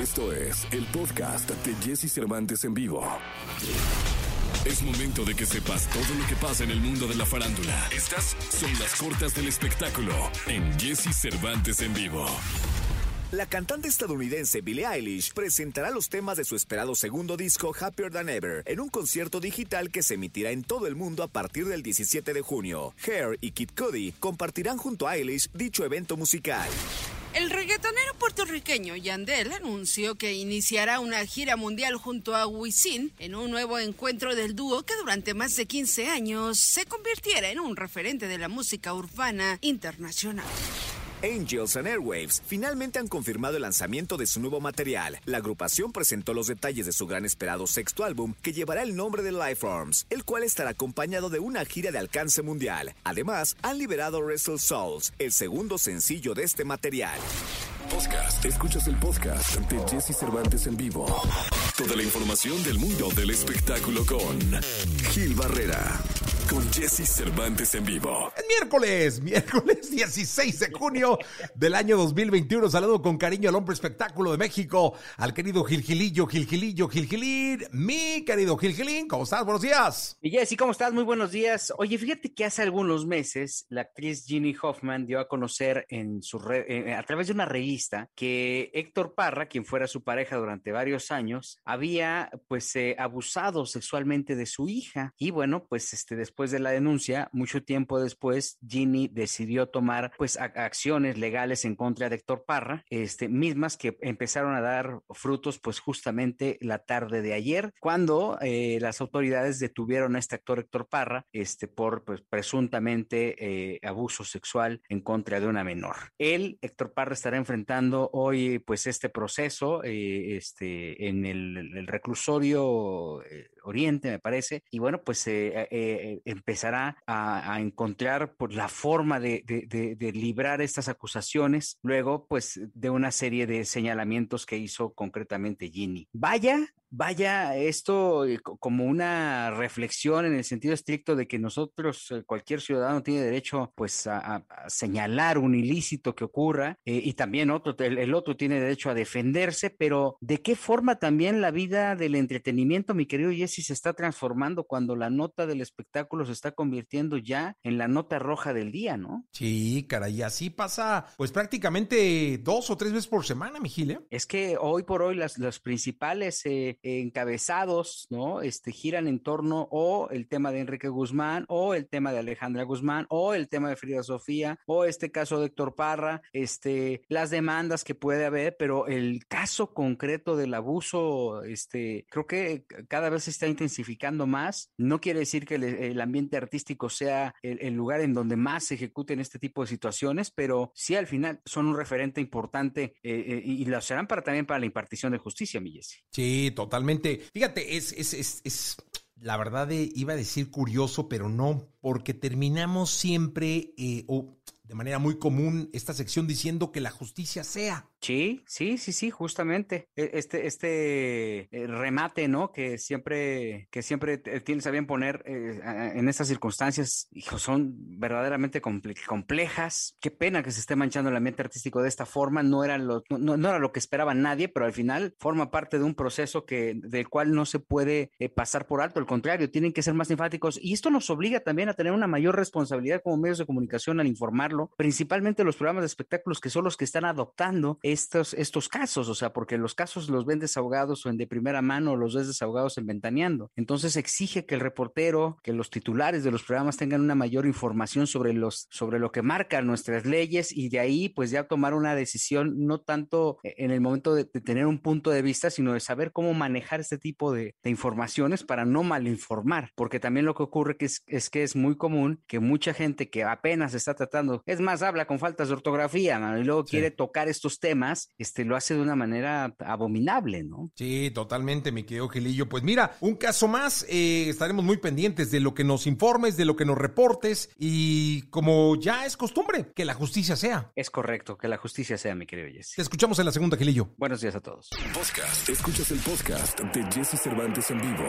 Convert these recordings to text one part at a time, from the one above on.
Esto es el podcast de Jesse Cervantes en vivo. Es momento de que sepas todo lo que pasa en el mundo de la farándula. Estas son las cortas del espectáculo en Jesse Cervantes en vivo. La cantante estadounidense Billie Eilish presentará los temas de su esperado segundo disco Happier Than Ever en un concierto digital que se emitirá en todo el mundo a partir del 17 de junio. Hair y Kid Cudi compartirán junto a Eilish dicho evento musical. El reggaetonero puertorriqueño Yandel anunció que iniciará una gira mundial junto a Wisin en un nuevo encuentro del dúo que durante más de 15 años se convirtiera en un referente de la música urbana internacional. Angels and Airwaves finalmente han confirmado el lanzamiento de su nuevo material. La agrupación presentó los detalles de su gran esperado sexto álbum que llevará el nombre de Lifeforms, el cual estará acompañado de una gira de alcance mundial. Además, han liberado Wrestle Souls, el segundo sencillo de este material. Podcast. Escuchas el podcast de Jesse Cervantes en vivo. Toda la información del mundo del espectáculo con Gil Barrera. Con Jesse Cervantes en vivo. Es miércoles, miércoles 16 de junio del año 2021. Saludo con cariño al hombre espectáculo de México, al querido Gilgilillo, Gilgilillo, Gilgilín. Mi querido Gilgilín, ¿cómo estás? Buenos días. Y Jessy, ¿cómo estás? Muy buenos días. Oye, fíjate que hace algunos meses la actriz Ginny Hoffman dio a conocer en su re- eh, a través de una revista que Héctor Parra, quien fuera su pareja durante varios años, había pues eh, abusado sexualmente de su hija. Y bueno, pues este después de la denuncia, mucho tiempo después, Ginny decidió tomar pues acciones legales en contra de Héctor Parra, este mismas que empezaron a dar frutos pues justamente la tarde de ayer, cuando eh, las autoridades detuvieron a este actor Héctor Parra este, por pues, presuntamente eh, abuso sexual en contra de una menor. Él, Héctor Parra, estará enfrentando hoy pues este proceso eh, este, en el, reclusorio Oriente, me parece, y bueno, pues eh, eh, eh, empezará a, encontrar por la forma de, de- de- librar estas acusaciones luego pues de una serie de señalamientos que hizo concretamente Ginny. Vaya, vaya esto eh, co- como una reflexión en el sentido estricto de que nosotros, cualquier ciudadano tiene derecho pues a, a- señalar un ilícito que ocurra y también otro, el, el otro tiene derecho a defenderse, pero ¿de qué forma también la vida del entretenimiento, mi querido Jesse, se está transformando cuando la nota del espectáculo se está convirtiendo ya en la nota roja del día, ¿no? Sí, caray, así pasa pues prácticamente dos o tres veces por semana, mi Gil, ¿eh? Es que hoy por hoy las, los principales eh, encabezados, ¿no? Este, giran en torno o el tema de Enrique Guzmán, o el tema de Alejandra Guzmán, o el tema de Frida Sofía, o este caso de Héctor Parra, este, las demandas que puede haber, pero el caso concreto del abuso, este, creo que cada vez se está intensificando más. No quiere decir que el, ambiente artístico sea el, lugar en donde más se ejecuten este tipo de situaciones, pero sí al final son un referente importante eh, eh, y lo serán para también para la impartición de justicia, mi. Sí, totalmente. Fíjate, es, es, es, la verdad de, iba a decir curioso, pero no, porque terminamos siempre, eh, o de manera muy común, esta sección diciendo que la justicia sea. Sí, sí, sí, sí, justamente. E- Este, este eh, remate, ¿no? Que siempre, que siempre tienes a bien poner eh, en estas circunstancias, hijo, son verdaderamente comple- complejas. Qué pena que se esté manchando el ambiente artístico de esta forma. No era lo, no- no era lo que esperaba nadie, pero al final forma parte de un proceso que, del cual no se puede eh, pasar por alto. Al contrario, tienen que ser más enfáticos. Y esto nos obliga también a tener una mayor responsabilidad como medios de comunicación al informarlo, principalmente los programas de espectáculos que son los que están adoptando estos, estos casos, o sea, porque los casos los ven desahogados o en de primera mano, los ves desahogados en ventaneando. Entonces exige que el reportero, que los titulares de los programas tengan una mayor información sobre los, sobre lo que marcan nuestras leyes y de ahí pues ya tomar una decisión no tanto en el momento de, tener un punto de vista, sino de saber cómo manejar este tipo de, de informaciones para no malinformar, porque también lo que ocurre que es, es que es muy común que mucha gente que apenas está tratando, es más, habla con faltas de ortografía, mano, y luego Sí. quiere tocar estos temas, este, lo hace de una manera abominable, ¿no? Sí, totalmente, mi querido Gilillo. Pues mira, un caso más, eh, estaremos muy pendientes de lo que nos informes, de lo que nos reportes y como ya es costumbre, que la justicia sea. Es correcto, que la justicia sea, mi querido Te Jesse. escuchamos en la segunda, Gilillo. Buenos días a todos. Podcast. Escuchas el podcast de Jesse Cervantes en vivo.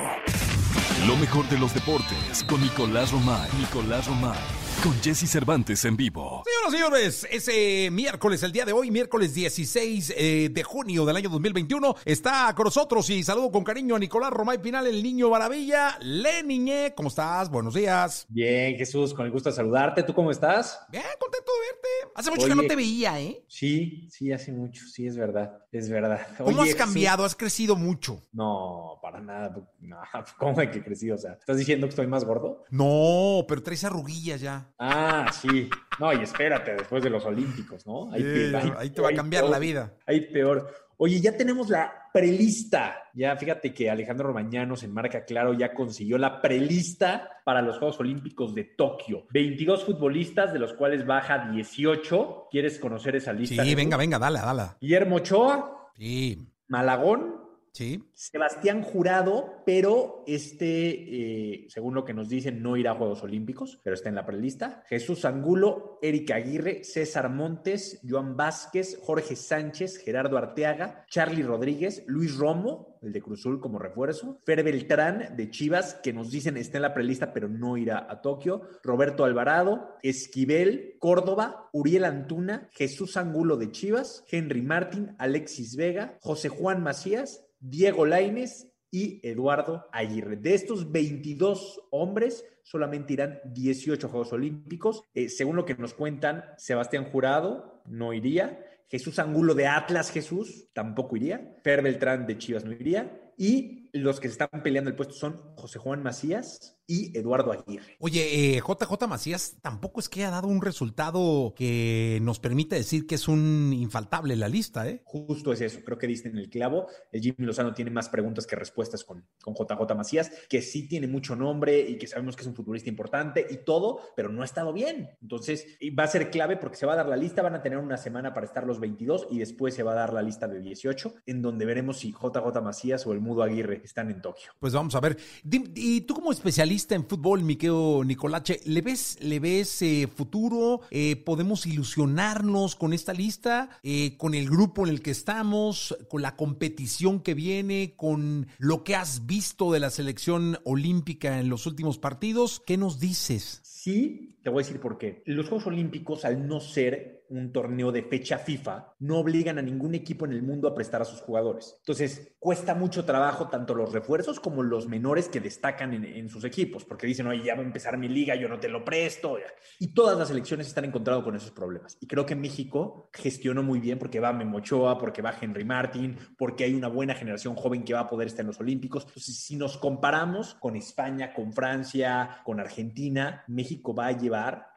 Lo mejor de los deportes con Nicolás Romay. Nicolás Romay. Con Jesse Cervantes en vivo. Señoras y señores, ese miércoles, el día de hoy, miércoles 16 eh, de junio del año 2021, está con nosotros y saludo con cariño a Nicolás Romay Pinal, el niño maravilla. Le Niñe, ¿cómo estás? Buenos días. Bien, Jesús, con el gusto de saludarte. ¿Tú cómo estás? Bien, contento de verte. Hace mucho que no te veía, ¿eh? Sí, sí, hace mucho, sí, es verdad, es verdad. ¿Cómo has cambiado? Has crecido mucho. No, para nada. No, ¿Cómo hay que crecido? O sea, ¿estás diciendo que estoy más gordo? No, pero traes arruguillas ya. Ah, sí. No, y espérate, después de los Olímpicos, ¿no? Ahí, te, ahí te va a cambiar la vida. Ahí peor. Oye, ya tenemos la prelista. Ya fíjate que Alejandro Romañanos en Marca Claro ya consiguió la prelista para los Juegos Olímpicos de Tokio. 22 futbolistas, de los cuales baja 18. ¿Quieres conocer esa lista? Sí, venga, venga, dale, dale. Guillermo Ochoa. Sí. Malagón. Sí. Sebastián Jurado, pero este, eh, según lo que nos dicen, no irá a Juegos Olímpicos, pero está en la prelista. Jesús Angulo, Erika Aguirre, César Montes, Joan Vázquez, Jorge Sánchez, Gerardo Arteaga, Charlie Rodríguez, Luis Romo, el de Cruzul como refuerzo, Fer Beltrán de Chivas, que nos dicen está en la prelista, pero no irá a Tokio, Roberto Alvarado, Esquivel, Córdoba, Uriel Antuna, Jesús Angulo de Chivas, Henry Martín, Alexis Vega, José Juan Macías, Diego Laines y Eduardo Aguirre. De estos 22 hombres, solamente irán 18 Juegos Olímpicos. Eh, según lo que nos cuentan, Sebastián Jurado no iría. Jesús Angulo de Atlas Jesús tampoco iría. Fer Beltrán de Chivas no iría. Y los que se están peleando el puesto son José Juan Macías y Eduardo Aguirre. Oye, eh, JJ Macías tampoco es que haya dado un resultado que nos permita decir que es un infaltable en la lista, ¿eh? Justo es eso, creo que diste en el clavo. El Jimmy Lozano tiene más preguntas que respuestas con, con JJ Macías, que sí tiene mucho nombre y que sabemos que es un futbolista importante y todo, pero no ha estado bien. Entonces, va a ser clave porque se va a dar la lista, van a tener una semana para estar los 22 y después se va a dar la lista de 18, en donde veremos si JJ Macías o el Mudo Aguirre están en Tokio. Pues vamos a ver. Y tú como especialista, en fútbol, Miqueo Nicolache, ¿le ves, le ves eh, futuro? Eh, ¿Podemos ilusionarnos con esta lista? Eh, ¿Con el grupo en el que estamos? ¿Con la competición que viene? ¿Con lo que has visto de la selección olímpica en los últimos partidos? ¿Qué nos dices? Sí, te voy a decir por qué. Los Juegos Olímpicos, al no ser un torneo de fecha FIFA, no obligan a ningún equipo en el mundo a prestar a sus jugadores. Entonces, cuesta mucho trabajo tanto los refuerzos como los menores que destacan en, sus equipos, porque dicen, oye, ya va a empezar mi liga, yo no te lo presto. Y todas las selecciones están encontrando con esos problemas. Y creo que México gestionó muy bien porque va Memochoa, porque va Henry Martin, porque hay una buena generación joven que va a poder estar en los Olímpicos. Entonces, si nos comparamos con España, con Francia, con Argentina, México va a llevar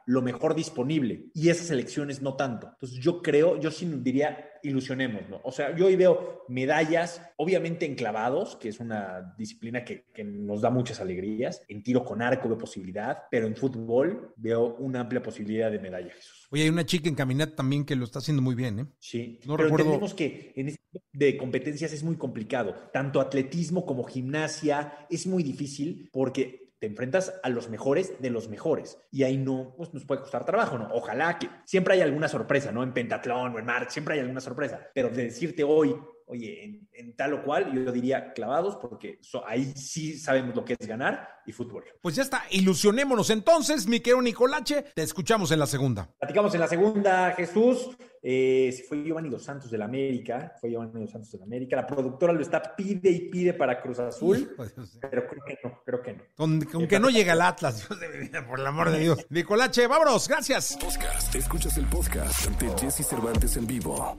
lo mejor disponible y esas elecciones no tanto. Entonces yo creo, yo sí diría, ilusionemos, ¿no? O sea, yo hoy veo medallas, obviamente en clavados, que es una disciplina que, que, nos da muchas alegrías, en tiro con arco de posibilidad, pero en fútbol veo una amplia posibilidad de medallas. Oye, hay una chica en caminata también que lo está haciendo muy bien, ¿eh? Sí, no pero recuerdo... entendemos que en este tipo de competencias es muy complicado. Tanto atletismo como gimnasia es muy difícil porque te enfrentas a los mejores de los mejores. Y ahí no, pues nos puede costar trabajo, ¿no? Ojalá que siempre haya alguna sorpresa, ¿no? En pentatlón o en mark, siempre hay alguna sorpresa. Pero de decirte hoy, oye, en, tal o cual, yo diría clavados, porque ahí sí sabemos lo que es ganar y fútbol. Pues ya está, ilusionémonos entonces, mi querido Nicolache. Te escuchamos en la segunda. Platicamos en la segunda, Jesús. Eh, fue Giovanni Dos Santos de la América, fue Giovanni Dos Santos de la América. La productora lo está pide y pide para Cruz Azul, pero creo que no, creo que no. Con, que no llega el Atlas, Dios de mi vida, por el amor de Dios. Nicolache, vámonos, gracias. Podcast, escuchas el podcast ante Jesse Cervantes en vivo.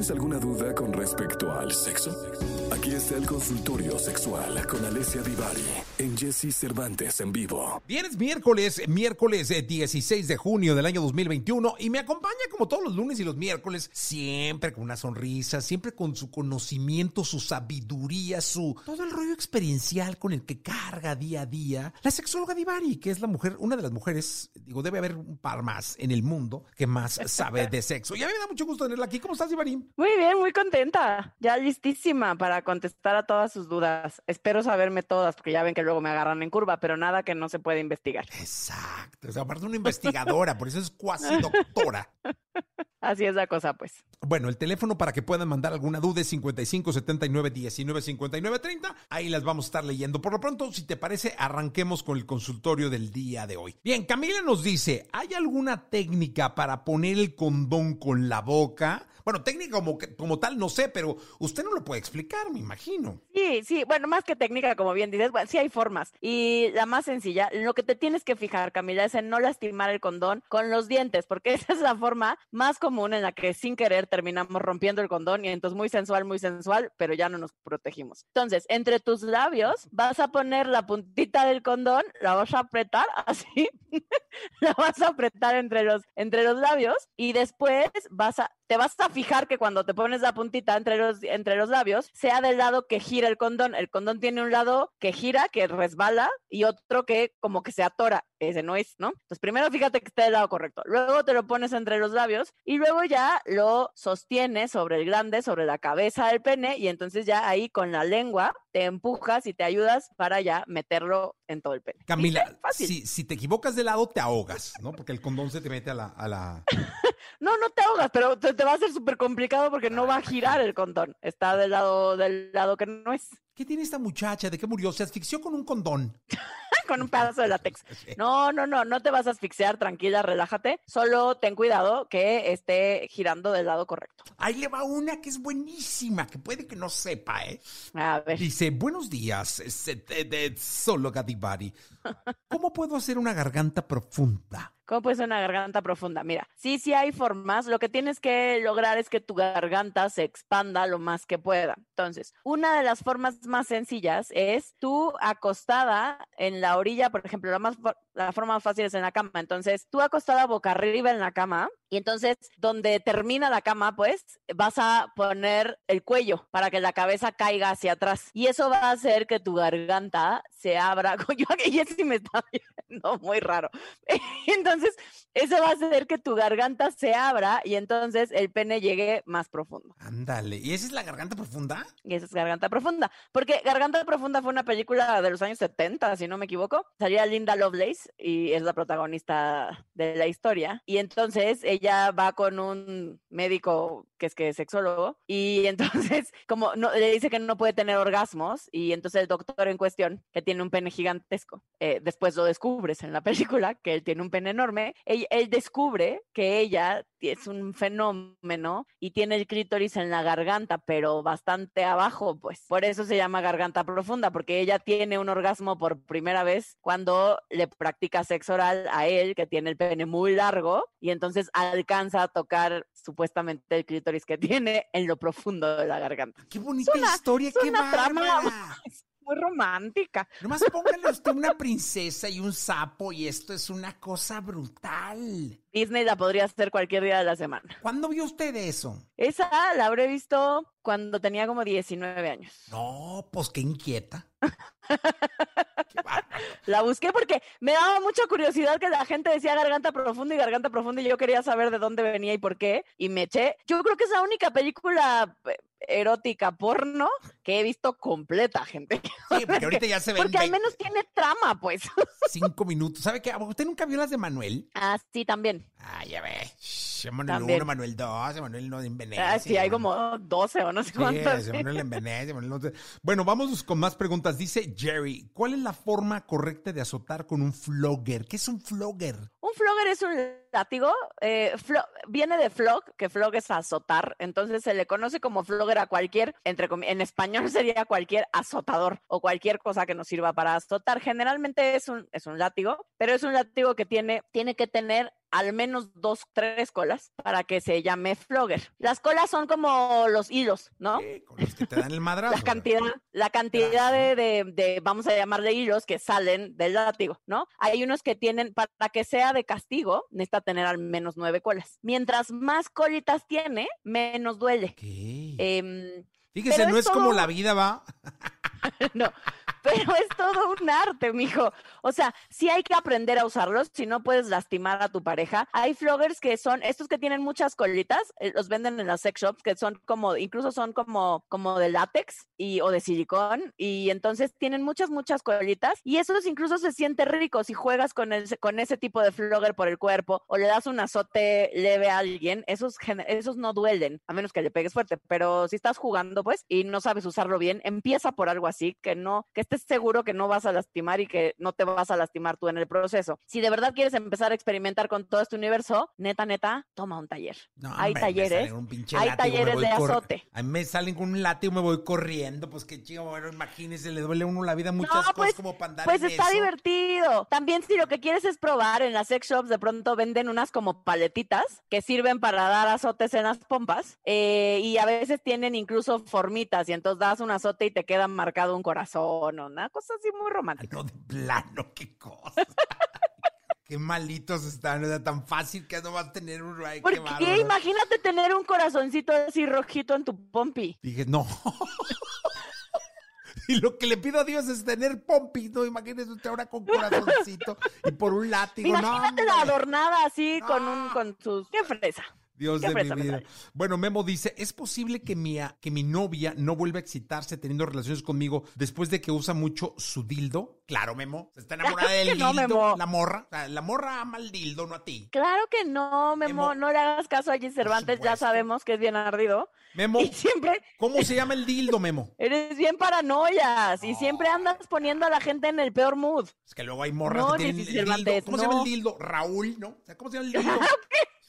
¿Tienes alguna duda con respecto al sexo? Aquí está el consultorio sexual con Alessia Divari en Jesse Cervantes en vivo. Bien, es miércoles, miércoles 16 eh, de junio del año 2021 y me acompaña como todos los lunes y los miércoles, siempre con una sonrisa, siempre con su conocimiento, su sabiduría, su todo el rollo experiencial con el que carga día a día, la sexóloga Divari, que es la mujer, una de las mujeres, digo, debe haber un par más en el mundo que más sabe de sexo. Y a mí me da mucho gusto tenerla aquí. ¿Cómo estás, Divari? Muy bien, muy contenta. Ya listísima para contestar a todas sus dudas. Espero saberme todas, porque ya ven que luego me agarran en curva, pero nada que no se puede investigar. Exacto. O sea, aparte una investigadora, por eso es cuasi doctora. Así es la cosa, pues. Bueno, el teléfono para que puedan mandar alguna duda es 55 79 19 59 30. Ahí las vamos a estar leyendo. Por lo pronto, si te parece, arranquemos con el consultorio del día de hoy. Bien, Camila nos dice: ¿hay alguna técnica para poner el condón con la boca? Bueno, técnica como, como tal no sé, pero usted no lo puede explicar, me imagino. Sí, sí, bueno, más que técnica, como bien dices, bueno, sí hay formas. Y la más sencilla, lo que te tienes que fijar, Camila, es en no lastimar el condón con los dientes, porque esa es la forma más común en la que sin querer terminamos rompiendo el condón y entonces muy sensual, muy sensual, pero ya no nos protegimos. Entonces, entre tus labios vas a poner la puntita del condón, la vas a apretar así, la vas a apretar entre los, entre los labios y después vas a, te vas a fijar que cuando te pones la puntita entre los, entre los labios, sea del lado que gira el condón. El condón tiene un lado que gira, que resbala, y otro que como que se atora. Ese no es, ¿no? Entonces, primero fíjate que esté del lado correcto. Luego te lo pones entre los labios y luego ya lo sostienes sobre el grande, sobre la cabeza del pene, y entonces ya ahí con la lengua te empujas y te ayudas para ya meterlo en todo el pene. Camila, si, si, te equivocas de lado, te ahogas, ¿no? Porque el condón se te mete a la... A la... no, no te ahogas, pero te, va a ser súper complicado porque no va a girar el condón. Está del lado, del lado que no es. ¿Qué tiene esta muchacha? ¿De qué murió? Se asfixió con un condón. con un pedazo de látex. No, no, no, no te vas a asfixiar, tranquila, relájate. Solo ten cuidado que esté girando del lado correcto. Ahí le va una que es buenísima, que puede que no sepa, ¿eh? A ver. Dice, buenos días, solo Gadibari. ¿Cómo puedo hacer una garganta profunda? ¿Cómo puede ser una garganta profunda? Mira, sí, sí hay formas. Lo que tienes que lograr es que tu garganta se expanda lo más que pueda. Entonces, una de las formas más sencillas es tú acostada en la orilla, por ejemplo, la, más, la forma más fácil es en la cama. Entonces, tú acostada boca arriba en la cama y entonces donde termina la cama, pues vas a poner el cuello para que la cabeza caiga hacia atrás. Y eso va a hacer que tu garganta se abra. Yo, sí me está viendo muy raro. Entonces, entonces, eso va a hacer que tu garganta se abra y entonces el pene llegue más profundo. Ándale. ¿Y esa es la garganta profunda? Y esa es garganta profunda. Porque Garganta Profunda fue una película de los años 70, si no me equivoco. Salía Linda Lovelace y es la protagonista de la historia. Y entonces ella va con un médico que es que es sexólogo y entonces como no, le dice que no puede tener orgasmos y entonces el doctor en cuestión, que tiene un pene gigantesco, eh, después lo descubres en la película, que él tiene un pene enorme él, descubre que ella es un fenómeno y tiene el clítoris en la garganta, pero bastante abajo, pues. Por eso se llama garganta profunda, porque ella tiene un orgasmo por primera vez cuando le practica sexo oral a él, que tiene el pene muy largo, y entonces alcanza a tocar supuestamente el clítoris que tiene en lo profundo de la garganta. Qué bonita historia, qué trama muy romántica. Nomás póngale usted una princesa y un sapo y esto es una cosa brutal. Disney la podría hacer cualquier día de la semana. ¿Cuándo vio usted eso? Esa la habré visto cuando tenía como 19 años. No, pues qué inquieta. la busqué porque me daba mucha curiosidad que la gente decía garganta profunda y garganta profunda y yo quería saber de dónde venía y por qué. Y me eché. Yo creo que es la única película eh, erótica porno que he visto completa, gente. Sí, porque ahorita ya se ve. Porque al menos tiene trama, pues. Cinco minutos. ¿Sabe qué? ¿Usted nunca vio las de Manuel? Ah, sí, también. Ah, ya ve. Manuel 1, Manuel 2, Manuel no en Venecia. Ah, sí, hay como 12 o no sé cuántas. Sí, Manuel en Venecia, Manuel Bueno, vamos con más preguntas. Dice Jerry, ¿cuál es la forma correcta de azotar con un flogger? ¿Qué es un flogger? Un flogger es un látigo. Eh, viene de flog, que flog es azotar. Entonces se le conoce como flogger a cualquier, entre en español sería cualquier azotador o cualquier cosa que nos sirva para azotar. Generalmente es un, es un látigo, pero es un látigo que tiene, tiene que tener al menos dos, tres colas para que se llame flogger. Las colas son como los hilos, ¿no? Sí, con los que te dan el madrazo. la cantidad, la cantidad de, de, de, vamos a llamarle hilos que salen del látigo, ¿no? Hay unos que tienen, para que sea de castigo, necesita tener al menos nueve colas. Mientras más colitas tiene, menos duele. Em, Fíjese, no es como la vida va. no, pero es todo un arte, mijo. O sea, sí hay que aprender a usarlos, si no puedes lastimar a tu pareja. Hay floggers que son, estos que tienen muchas colitas, eh, los venden en las sex shops, que son como, incluso son como, como de látex y, o de silicón, y entonces tienen muchas, muchas colitas, y esos incluso se siente rico si juegas con, el, con ese tipo de flogger por el cuerpo o le das un azote leve a alguien, esos, esos no duelen, a menos que le pegues fuerte, pero si estás jugando, pues, y no sabes usarlo bien, empieza por algo así, que no, que estés seguro que no vas a lastimar y que no te vas a lastimar tú en el proceso. Si de verdad quieres empezar a experimentar con todo este universo, neta, neta, toma un taller. hay talleres, hay talleres de azote. A mí me salen con un látigo, me voy corriendo, pues qué chido, bueno, imagínese, le duele a uno la vida muchas cosas pues, como para andar Pues está divertido. También si lo que quieres es probar, en las sex shops de pronto venden unas como paletitas que sirven para dar azotes en las pompas eh, y a veces tienen incluso formitas y entonces das un azote y te queda marcado un corazón una cosa así muy romántica. No, de plano, qué cosa. qué malitos están, o sea, tan fácil que no vas a tener un like. ¿Por qué? Imagínate tener un corazoncito así rojito en tu pompi. Dije, no. Y lo que le pido a Dios es tener pompis, ¿no? Imagínese usted ahora con corazoncito y por un látigo. Imagínate la adornada así con un, con sus. ¡Qué fresa! Dios de mi vida. Bueno, Memo dice, ¿es posible que mi, que mi novia no vuelva a excitarse teniendo relaciones conmigo después de que usa mucho su dildo? Claro, Memo. Se está enamorada del dildo. La morra. la morra ama el dildo, no a ti. Claro que no, Memo. No le hagas caso a Gis Cervantes. Ya sabemos que es bien ardido. Memo. Y siempre. ¿Cómo se llama el dildo, Memo? Eres bien paranoias y siempre andas poniendo a la gente en el peor mood. Es que luego hay morras que tienen el dildo. ¿Cómo se llama el dildo? Raúl, ¿no? ¿cómo se llama el dildo?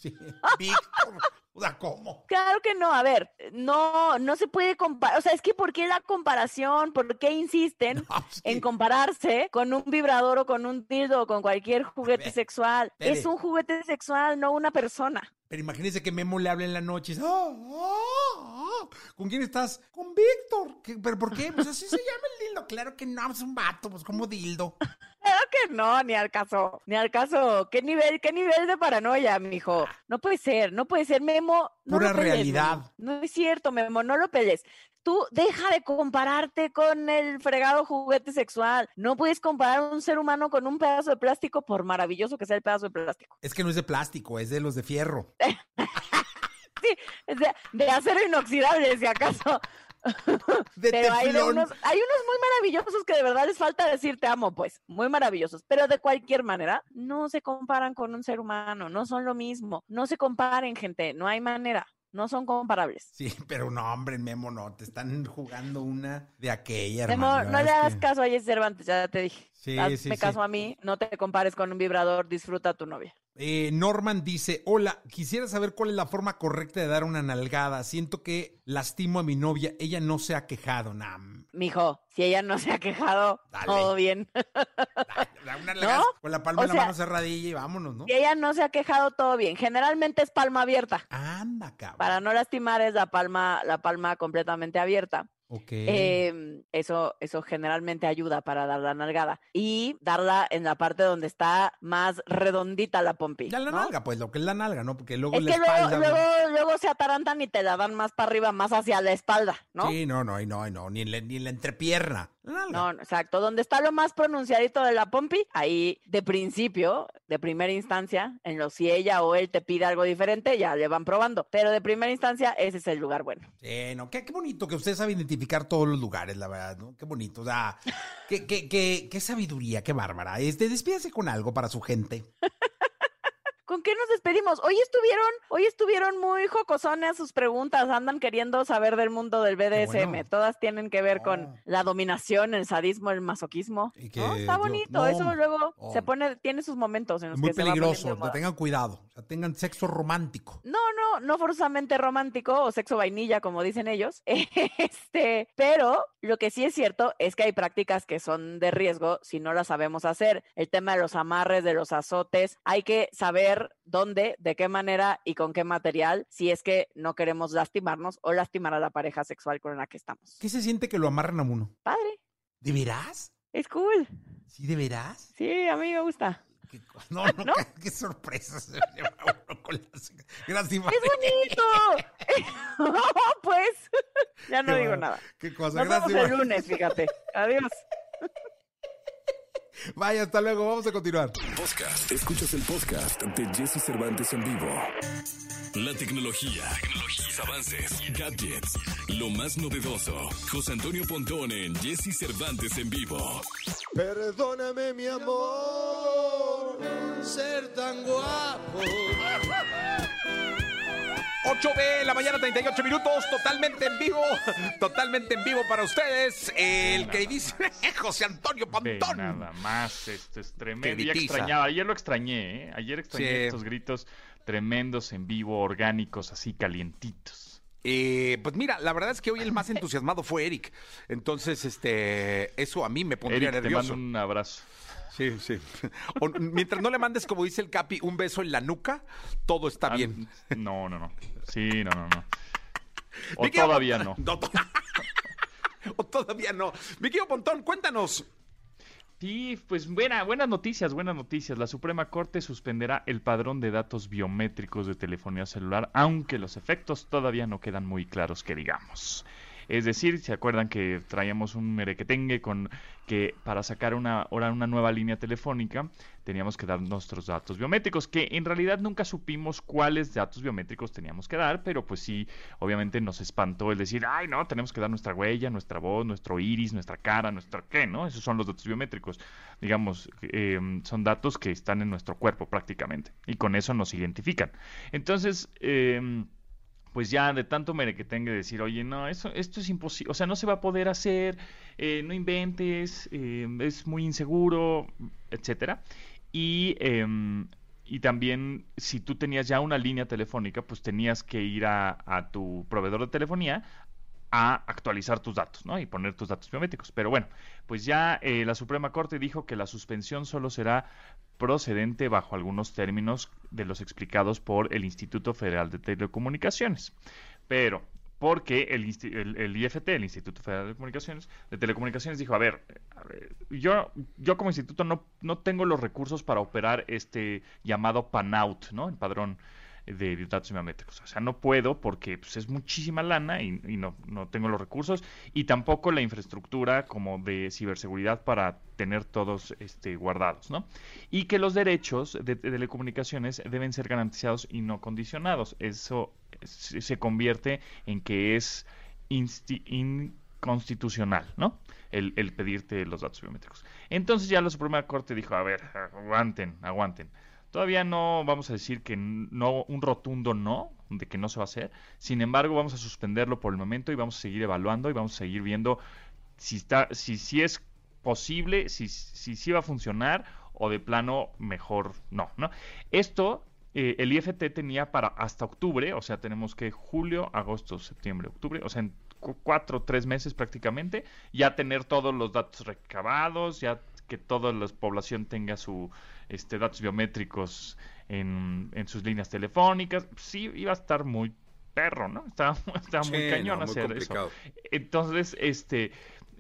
Sí, Víctor. O sea, ¿cómo? Claro que no. A ver, no, no se puede comparar. O sea, es que ¿por qué la comparación? ¿Por qué insisten en compararse con un vibrador o con un dildo o con cualquier juguete sexual? Es un juguete sexual, no una persona. Pero imagínese que Memo le hable en la noche y dice, oh, oh, ¿con quién estás? Con Víctor. ¿Pero por qué? Pues así se llama el dildo. Claro que no, es un vato, pues como dildo. Claro que no, ni al caso, ni al caso. ¿Qué nivel, qué nivel de paranoia, mijo? No puede ser, no puede ser, Memo. No Pura realidad. No es cierto, Memo, no lo peles. Tú deja de compararte con el fregado juguete sexual. No puedes comparar un ser humano con un pedazo de plástico, por maravilloso que sea el pedazo de plástico. Es que no es de plástico, es de los de fierro. sí, es de, de acero inoxidable, si acaso. pero hay, unos, hay unos muy maravillosos que de verdad les falta decir te amo, pues, muy maravillosos. Pero de cualquier manera, no se comparan con un ser humano, no son lo mismo. No se comparen, gente, no hay manera. No son comparables. Sí, pero no, hombre, Memo, no. Te están jugando una de aquella, Memo, no le hagas caso a Jess Cervantes, ya te dije. Sí, sí, me caso a mí, no te compares con un vibrador, disfruta a tu novia. Eh, Norman dice, hola, quisiera saber cuál es la forma correcta de dar una nalgada. Siento que lastimo a mi novia, ella no se ha quejado, nam. Mijo, si ella no se ha quejado, todo bien. una nalgada con la palma de la mano cerradilla y vámonos, ¿no? Si ella no se ha quejado, todo bien. Generalmente es palma abierta. Anda, cabrón. Para no lastimar es la palma, la palma completamente abierta. Eh, eso, eso generalmente ayuda para dar la nalgada. Y darla en la parte donde está más redondita la pompi. Ya la nalga, pues, lo que es la nalga, ¿no? Porque luego es la que espalda, luego, luego, se atarantan y te la dan más para arriba, más hacia la espalda, ¿no? Sí, no, no, no, no, ni en la, ni en la entrepierna. No, exacto. Donde está lo más pronunciadito de la pompi, ahí de principio, de primera instancia, en lo si ella o él te pide algo diferente, ya le van probando. Pero de primera instancia, ese es el lugar bueno. Sí, no, qué, qué bonito que usted sabe identificar todos los lugares, la verdad, ¿no? Qué bonito. O sea, qué, qué, qué, qué sabiduría, qué bárbara. Este, despídase con algo para su gente. ¿Con qué nos despedimos? Hoy estuvieron, hoy estuvieron muy jocosones sus preguntas, andan queriendo saber del mundo del BDSM. Todas tienen que ver con oh. la dominación, el sadismo, el masoquismo. Está bonito, eso luego se oh. pone, tiene sus momentos en los muy peligroso, tengan cuidado, o sea, tengan sexo romántico. No, no, no forzosamente romántico o sexo vainilla, como dicen ellos. Este, pero lo que sí es cierto es que hay prácticas que son de riesgo si no las sabemos hacer. El tema de los amarres, de los azotes, hay que saber dónde, de qué manera y con qué material, si es que no queremos lastimarnos o lastimar a la pareja sexual con la que estamos. ¿Qué se siente que lo amarran a uno? Padre. ¿De veras? Es cool. ¿Sí, de veras? Sí, a mí me gusta. no, no, Qué, sorpresa se lleva uno con las... Gracias, ¡Es bonito! pues, ya no digo nada. Qué cosa, Nos Vemos el lunes, fíjate. Adiós. Vaya, hasta luego, vamos a continuar. Podcast. Escuchas el podcast de Jesse Cervantes en vivo. La tecnología, tecnologías, avances, gadgets, lo más novedoso. José Antonio Pontón en Jesse Cervantes en vivo. Perdóname, mi amor, ser tan guapo. 8 de la mañana, 38 minutos, totalmente en vivo, totalmente en vivo para ustedes. El que dice José Antonio Ve Pontón. nada más, esto es tremendo. Ya extrañaba, ayer lo extrañé, ¿eh? Ayer extrañé Sí. estos gritos tremendos en vivo, orgánicos, así calientitos. Eh, pues mira, la verdad es que hoy el más entusiasmado fue Eric. Entonces, este, eso a mí me pondría Eric, te nervioso. mando un abrazo. Sí, sí. O, mientras no le mandes, como dice el Capi, un beso en la nuca, todo está Ah, bien. No, no, no. Sí, no, no, no. O todavía no. O todavía no. Querido Pontón, cuéntanos. Sí, pues buena, buenas noticias, buenas noticias. La Suprema Corte suspenderá el padrón de datos biométricos de telefonía celular, aunque los efectos todavía no quedan muy claros que digamos. Es decir, ¿se acuerdan que traíamos un merequetengue con que para sacar una, una nueva línea telefónica teníamos que dar nuestros datos biométricos, que en realidad nunca supimos cuáles datos biométricos teníamos que dar, pero pues sí, obviamente nos espantó el decir, ay no, tenemos que dar nuestra huella, nuestra voz, nuestro iris, nuestra cara, nuestra qué, ¿no? Esos son los datos biométricos. Digamos, eh, son datos que están en nuestro cuerpo prácticamente, y con eso nos identifican. Entonces, eh, pues ya de tanto mere que tenga que decir, oye, no, eso, esto es imposible, o sea, no se va a poder hacer, eh, no inventes, eh, es muy inseguro, etcétera. Y, em, y también, si tú tenías ya una línea telefónica, pues tenías que ir a, a tu proveedor de telefonía a actualizar tus datos, ¿no? Y poner tus datos biométricos. Pero bueno, pues ya eh, la Suprema Corte dijo que la suspensión solo será procedente bajo algunos términos de los explicados por el Instituto Federal de Telecomunicaciones. Pero, porque el, el- el IFT, el Instituto Federal de Comunicaciones, de Telecomunicaciones, dijo, a ver, a ver, yo, yo como instituto no, no tengo los recursos para operar este llamado PANOUT, ¿no? El padrón de datos biométricos. O sea, no puedo porque pues, es muchísima lana y, y no, no tengo los recursos y tampoco la infraestructura como de ciberseguridad para tener todos este, guardados, ¿no? Y que los derechos de, telecomunicaciones deben ser garantizados y no condicionados. Eso se convierte en que es inconstitucional, ¿no? El, el pedirte los datos biométricos. Entonces ya la Suprema Corte dijo, a ver, aguanten, aguanten. Todavía no vamos a decir que no, un rotundo no, de que no se va a hacer. Sin embargo, vamos a suspenderlo por el momento y vamos a seguir evaluando y vamos a seguir viendo si está, si, si es posible, si, si, si va a funcionar o de plano mejor no, ¿no? Esto eh, el IFT tenía para hasta octubre, o sea, tenemos que julio, agosto, septiembre, octubre, o sea, en cu- cuatro o tres meses prácticamente, ya tener todos los datos recabados, ya que toda la población tenga su este, datos biométricos en, en sus líneas telefónicas. Sí, iba a estar muy perro, ¿no? Estaba, estaba muy cañón no, hacer eso. Entonces, este,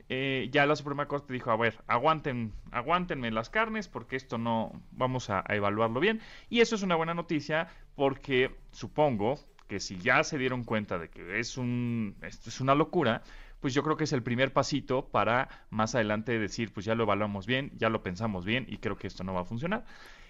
eh, ya la Suprema Corte dijo, a ver, aguanten, aguántenme las carnes porque esto no, vamos a, a evaluarlo bien. Y eso es una buena noticia porque supongo que si ya se dieron cuenta de que es un, esto es una locura, pues yo creo que es el primer pasito para más adelante decir, pues ya lo evaluamos bien, ya lo pensamos bien y creo que esto no va a funcionar.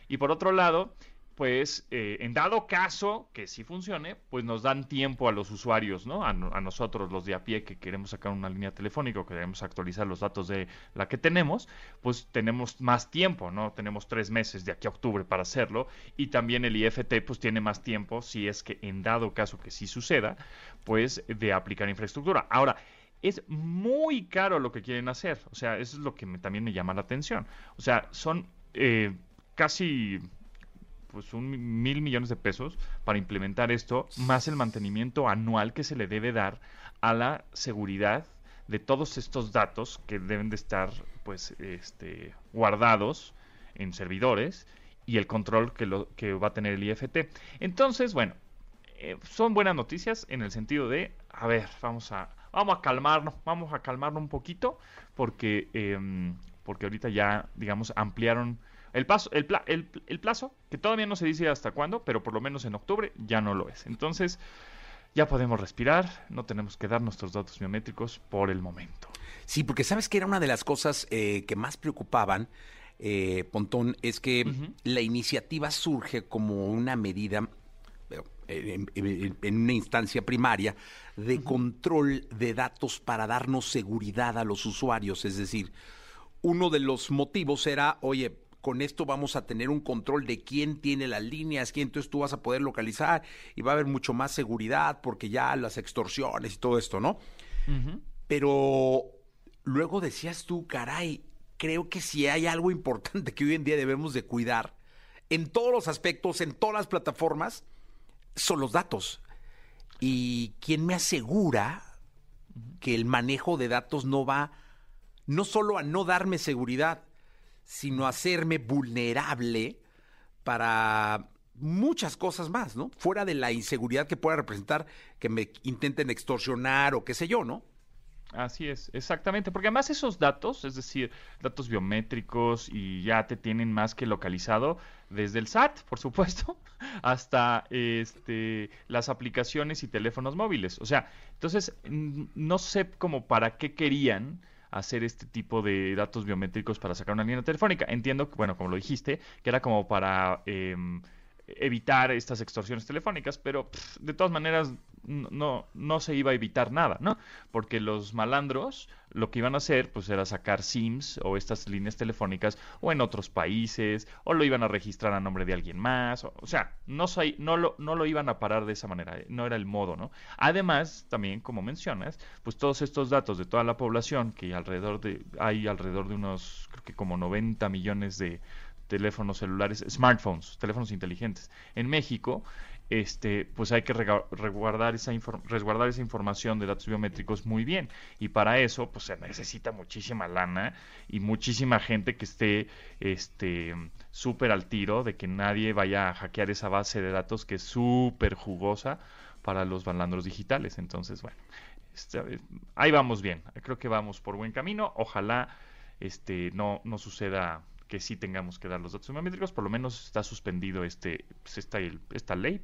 Y por otro lado, pues eh, en dado caso que sí funcione, pues nos dan tiempo a los usuarios, ¿no? A, a nosotros, los de a pie que queremos sacar una línea telefónica o que queremos actualizar los datos de la que tenemos, pues tenemos más tiempo, ¿no? Tenemos tres meses de aquí a octubre para hacerlo y también el IFT pues tiene más tiempo si es que en dado caso que sí suceda, pues de aplicar infraestructura. Ahora, es muy caro lo que quieren hacer. O sea, eso es lo que también me llama la atención. O sea, son eh, casi pues un mil millones de pesos para implementar esto, más el mantenimiento anual que se le debe dar a la seguridad de todos estos datos que deben de estar pues este guardados en servidores y el control que lo que va a tener el IFT. Entonces, bueno, eh, son buenas noticias en el sentido de, a ver, vamos a, vamos a calmarnos, vamos a calmarnos un poquito, porque, em, porque ahorita ya, digamos, ampliaron el, paso, el, pla- el, el plazo, que todavía no se dice hasta cuándo, pero por lo menos en octubre ya no lo es. Entonces, ya podemos respirar, no tenemos que dar nuestros datos biométricos por el momento. Sí, porque sabes que era una de las cosas eh, que más preocupaban eh, Pontón, es que la iniciativa surge como una medida en, en, una instancia primaria de control de datos para darnos seguridad a los usuarios. Es decir, uno de los motivos era, oye, con esto vamos a tener un control de quién tiene las líneas, quién entonces tú vas a poder localizar y va a haber mucho más seguridad porque ya las extorsiones y todo esto, ¿no? Pero luego decías tú, caray, creo que si hay algo importante que hoy en día debemos de cuidar en todos los aspectos, en todas las plataformas, son los datos. ¿Y quién me asegura que el manejo de datos no va no solo a no darme seguridad, sino a hacerme vulnerable para muchas cosas más, ¿no? Fuera de la inseguridad que pueda representar que me intenten extorsionar o qué sé yo, ¿no? Así es, exactamente, porque además esos datos, es decir, datos biométricos y ya te tienen más que localizado desde el SAT, por supuesto, hasta este las aplicaciones y teléfonos móviles. O sea, entonces no sé cómo para qué querían hacer este tipo de datos biométricos para sacar una línea telefónica. Entiendo, bueno, como lo dijiste, que era como para em, evitar estas extorsiones telefónicas, pero de todas maneras no, no se iba a evitar nada, ¿no? Porque los malandros lo que iban a hacer pues era sacar SIMs o estas líneas telefónicas o en otros países o lo iban a registrar a nombre de alguien más, o, sea, no, no, lo, no lo iban a parar de esa manera, eh, no era el modo, ¿no? Además, también como mencionas, pues todos estos datos de toda la población, que alrededor de, hay alrededor de unos, creo que como 90 millones de teléfonos celulares, smartphones, teléfonos inteligentes en México, este, pues hay que resguardar esa, resguardar esa información de datos biométricos muy bien. Y para eso, pues se necesita muchísima lana y muchísima gente que esté este súper al tiro de que nadie vaya a hackear esa base de datos que es súper jugosa para los balandros digitales. Entonces, bueno, este, ahí vamos bien. Creo que vamos por buen camino. Ojalá este no, suceda que sí tengamos que dar los datos biométricos, por lo menos está suspendido este, pues esta ley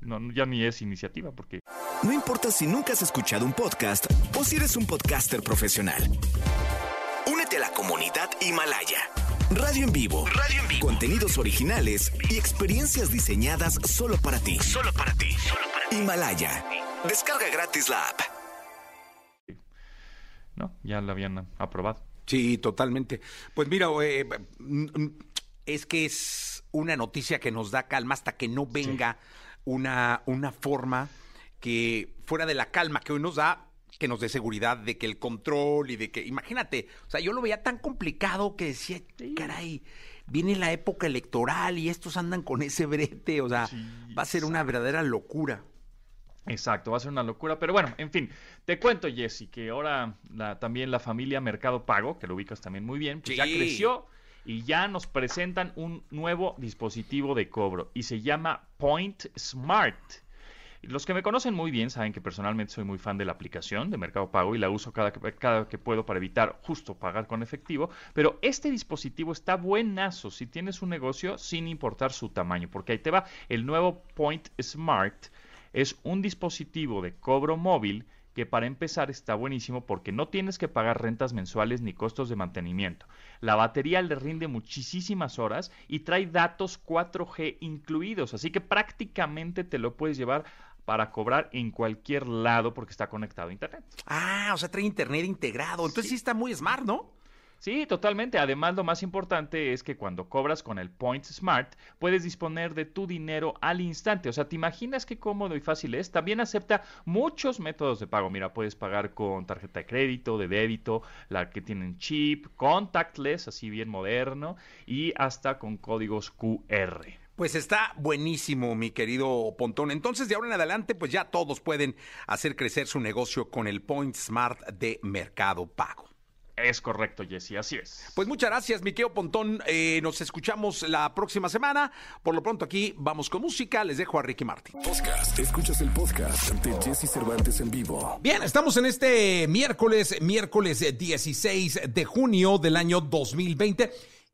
no, ya ni es iniciativa porque... No importa si nunca has escuchado un podcast o si eres un podcaster profesional. Únete a la comunidad Himalaya. Radio en vivo. Radio en vivo. Contenidos originales y experiencias diseñadas solo para ti. Solo para ti. Himalaya. Descarga gratis la app. No, ya la habían aprobado. Sí, totalmente. Pues mira, eh, es que es una noticia que nos da calma hasta que no venga una, una forma que fuera de la calma que hoy nos da, que nos dé seguridad de que el control y de que, imagínate, o sea, yo lo veía tan complicado que decía, caray, viene la época electoral y estos andan con ese brete, o sea, va a ser una verdadera locura. Exacto, va a ser una locura, pero bueno, en fin, te cuento, Jesse, que ahora también la familia Mercado Pago, que lo ubicas también muy bien, pues ya creció y ya nos presentan un nuevo dispositivo de cobro y se llama Point Smart. Los que me conocen muy bien saben que personalmente soy muy fan de la aplicación de Mercado Pago y la uso cada, cada que puedo para evitar justo pagar con efectivo, pero este dispositivo está buenazo si tienes un negocio sin importar su tamaño, porque ahí te va, el nuevo Point Smart es un dispositivo de cobro móvil que para empezar está buenísimo porque no tienes que pagar rentas mensuales ni costos de mantenimiento. La batería le rinde muchísimas horas y trae datos 4G incluidos, así que prácticamente te lo puedes llevar para cobrar en cualquier lado porque está conectado a internet. Ah, o sea, trae internet integrado. Entonces sí está muy smart, ¿no? Sí, totalmente. Además, lo más importante es que cuando cobras con el Point Smart, puedes disponer de tu dinero al instante. O sea, ¿te imaginas qué cómodo y fácil es? También acepta muchos métodos de pago. Mira, puedes pagar con tarjeta de crédito, de débito, la que tienen chip, contactless, así bien moderno, y hasta con códigos QR. Pues está buenísimo, mi querido Pontón. Entonces, de ahora en adelante, pues ya todos pueden hacer crecer su negocio con el Point Smart de Mercado Pago. Es correcto, Jesse, así es. Pues muchas gracias, Miqueo Pontón. Eh, nos escuchamos la próxima semana. Por lo pronto aquí vamos con música. Les dejo a Ricky Martin. Podcast. Escuchas el podcast de Jesse Cervantes en vivo. Bien, estamos en este miércoles, miércoles 16 de junio del año 2020.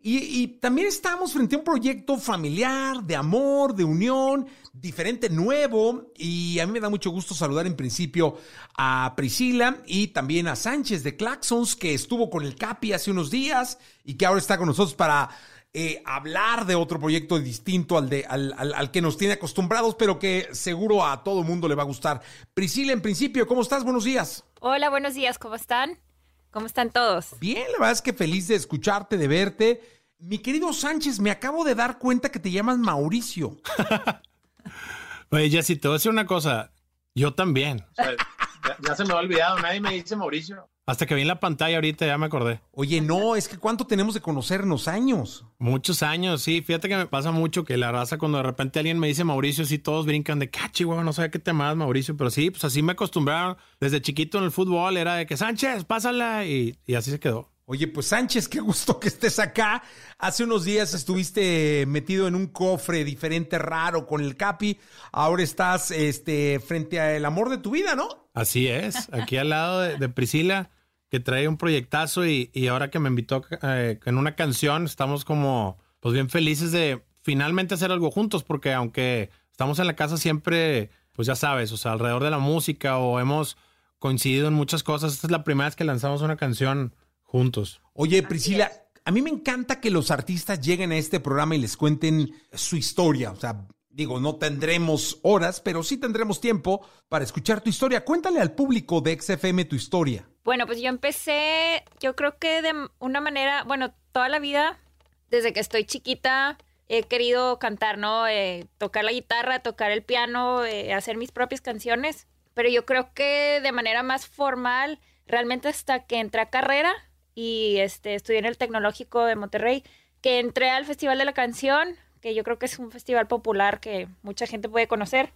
Y, y también estamos frente a un proyecto familiar, de amor, de unión, diferente, nuevo. Y a mí me da mucho gusto saludar en principio a Priscila y también a Sánchez de Claxons, que estuvo con el Capi hace unos días y que ahora está con nosotros para eh, hablar de otro proyecto distinto al, de, al, al- al que nos tiene acostumbrados, pero que seguro a todo mundo le va a gustar. Priscila, en principio, ¿cómo estás? Buenos días. Hola, buenos días, ¿cómo están? ¿Cómo están todos? Bien, la verdad es que feliz de escucharte, de verte. Mi querido Sánchez, me acabo de dar cuenta que te llamas Mauricio. Oye, Jessy, te voy a decir una cosa. Yo también. O sea, ya, ya se me ha olvidado, nadie me dice Mauricio. Hasta que vi en la pantalla ahorita ya me acordé. Oye, no, es que ¿cuánto tenemos de conocernos? Años. Muchos años, sí. Fíjate que me pasa mucho que la raza cuando de repente alguien me dice Mauricio, sí, todos brincan de cachi, güey, no sabía qué te llamabas Mauricio, pero sí, pues así me acostumbraron. Desde chiquito en el fútbol era de que Sánchez, pásala y, y así se quedó. Oye, pues Sánchez, qué gusto que estés acá. Hace unos días estuviste metido en un cofre diferente, raro, con el Capi. Ahora estás este, frente al amor de tu vida, ¿no? Así es, aquí al lado de, de Priscila, que trae un proyectazo y, y ahora que me invitó eh, en una canción, estamos como, pues bien felices de finalmente hacer algo juntos, porque aunque estamos en la casa siempre, pues ya sabes, o sea, alrededor de la música o hemos coincidido en muchas cosas, esta es la primera vez que lanzamos una canción juntos. Oye, Priscila, a mí me encanta que los artistas lleguen a este programa y les cuenten su historia. O sea, digo, no tendremos horas, pero sí tendremos tiempo para escuchar tu historia. Cuéntale al público de XFM tu historia. Bueno, pues yo empecé, yo creo que de una manera, bueno, toda la vida, desde que estoy chiquita, he querido cantar, ¿no? Eh, tocar la guitarra, tocar el piano, eh, hacer mis propias canciones. Pero yo creo que de manera más formal, realmente hasta que entré a carrera y este, estudié en el Tecnológico de Monterrey, que entré al Festival de la Canción, que yo creo que es un festival popular que mucha gente puede conocer.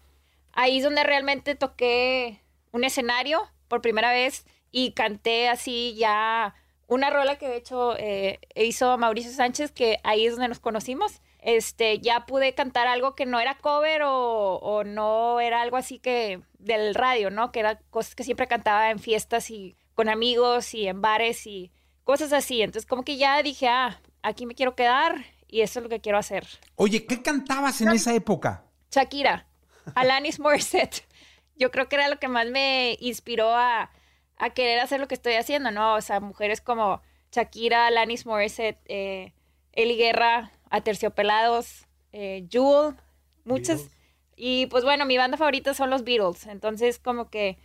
Ahí es donde realmente toqué un escenario por primera vez y canté así ya una rola que de hecho eh, hizo Mauricio Sánchez, que ahí es donde nos conocimos. Este, ya pude cantar algo que no era cover o, o no era algo así que del radio, ¿no? Que era cosas que siempre cantaba en fiestas y con amigos y en bares y cosas así. Entonces como que ya dije, ah, aquí me quiero quedar y eso es lo que quiero hacer. Oye, ¿qué cantabas en esa época? Shakira, Alanis Morissette. Yo creo que era lo que más me inspiró a, a querer hacer lo que estoy haciendo, ¿no? O sea, mujeres como Shakira, Alanis Morissette, eh, Eli Guerra, Aterciopelados, eh, Jewel, muchas. Y pues bueno, mi banda favorita son los Beatles. Entonces, como que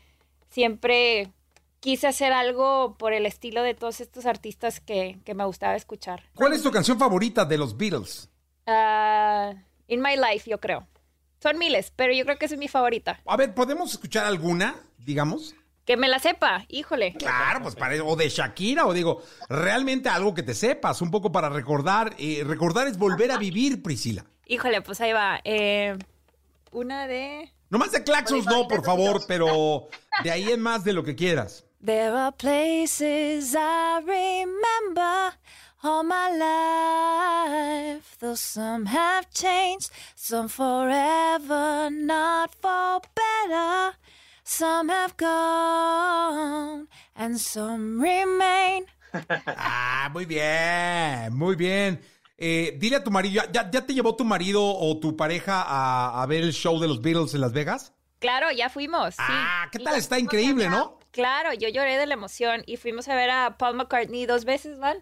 siempre quise hacer algo por el estilo de todos estos artistas que, que me gustaba escuchar. ¿Cuál es tu canción favorita de los Beatles? Ah, In My Life, yo creo. Son miles, pero yo creo que esa es mi favorita. A ver, ¿podemos escuchar alguna, digamos? Que me la sepa, híjole. Claro, pues para o de Shakira, o digo, realmente algo que te sepas, un poco para recordar. eh, recordar es volver a vivir, Priscila. Híjole, pues ahí va. Eh, una de... Nomás de Claxons no, por favor, pero de ahí en más de lo que quieras. There are places I remember all my life, though some have changed, some forever, not for better. Some have gone and some remain. Ah, muy bien, muy bien. Eh, dile a tu marido, ¿ya, ya te llevó tu marido o tu pareja a, a ver el show de los Beatles en Las Vegas? Claro, ya fuimos. sí. Ah, ¿qué tal? Está increíble, ¿no? Claro, yo lloré de la emoción y fuimos a ver a Paul McCartney dos veces, ¿van?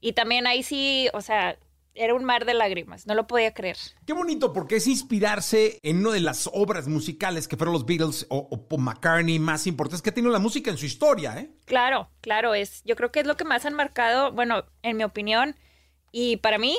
Y también ahí sí, o sea, era un mar de lágrimas, no lo podía creer. Qué bonito, porque es inspirarse en una de las obras musicales que fueron los Beatles o, o Paul McCartney más importantes que ha tenido la música en su historia, ¿eh? Claro, claro, es, yo creo que es lo que más han marcado, bueno, en mi opinión, y para mí,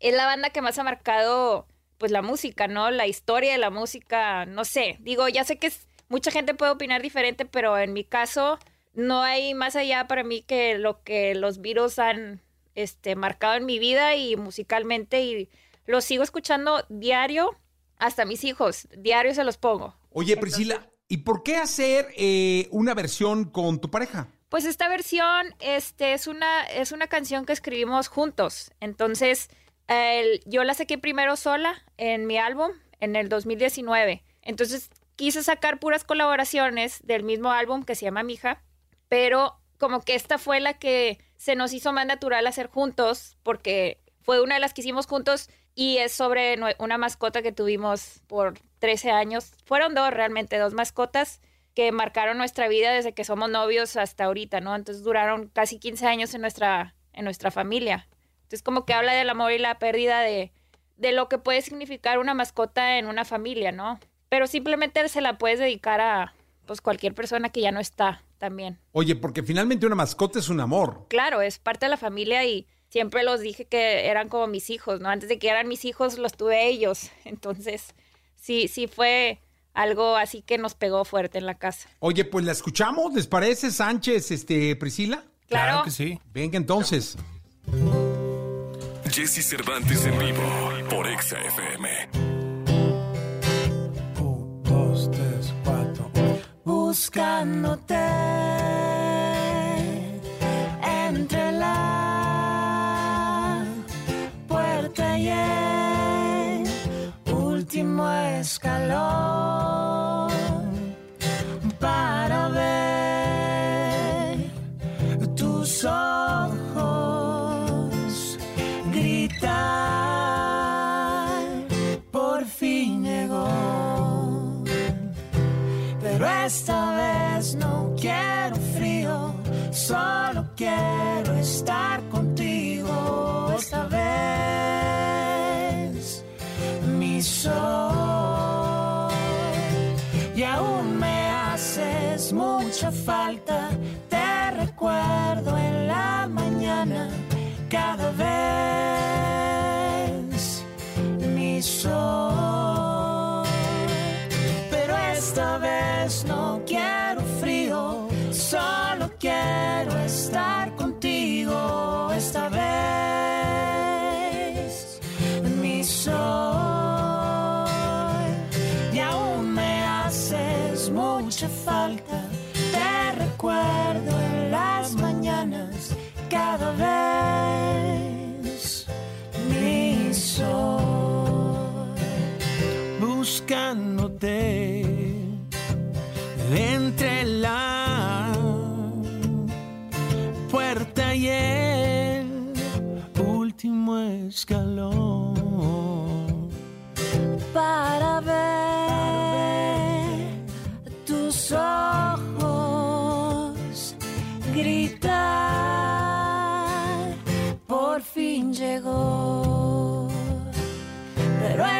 es la banda que más ha marcado, pues, la música, ¿no? La historia de la música, no sé, digo, ya sé que es, mucha gente puede opinar diferente, pero en mi caso, no hay más allá para mí que lo que los Beatles han, este, marcado en mi vida y musicalmente, y los sigo escuchando diario, hasta mis hijos, diario se los pongo. Oye, Priscila, ¿y por qué hacer eh, una versión con tu pareja? Pues esta versión este, es, una, es una canción que escribimos juntos. Entonces, el- yo la saqué primero sola en mi álbum en el 2019. Entonces, quise sacar puras colaboraciones del mismo álbum que se llama Mija, pero como que esta fue la que se nos hizo más natural hacer juntos porque fue una de las que hicimos juntos y es sobre una mascota que tuvimos por 13 años. Fueron dos realmente, dos mascotas que marcaron nuestra vida desde que somos novios hasta ahorita, ¿no? Entonces duraron casi 15 años en nuestra, en nuestra familia. Entonces como que habla del amor y la pérdida de, de lo que puede significar una mascota en una familia, ¿no? Pero simplemente se la puedes dedicar a pues cualquier persona que ya no está también. Oye, porque finalmente una mascota es un amor. Claro, es parte de la familia y siempre los dije que eran como mis hijos, ¿no? Antes de que eran mis hijos los tuve ellos. Entonces, sí, sí fue algo así que nos pegó fuerte en la casa. Oye, pues la escuchamos, ¿les parece, Sánchez, este, Priscila? Claro. Claro que sí. Venga entonces. Jesse Cervantes en vivo por Exa FM. Buscándote entre la puerta y el último escalón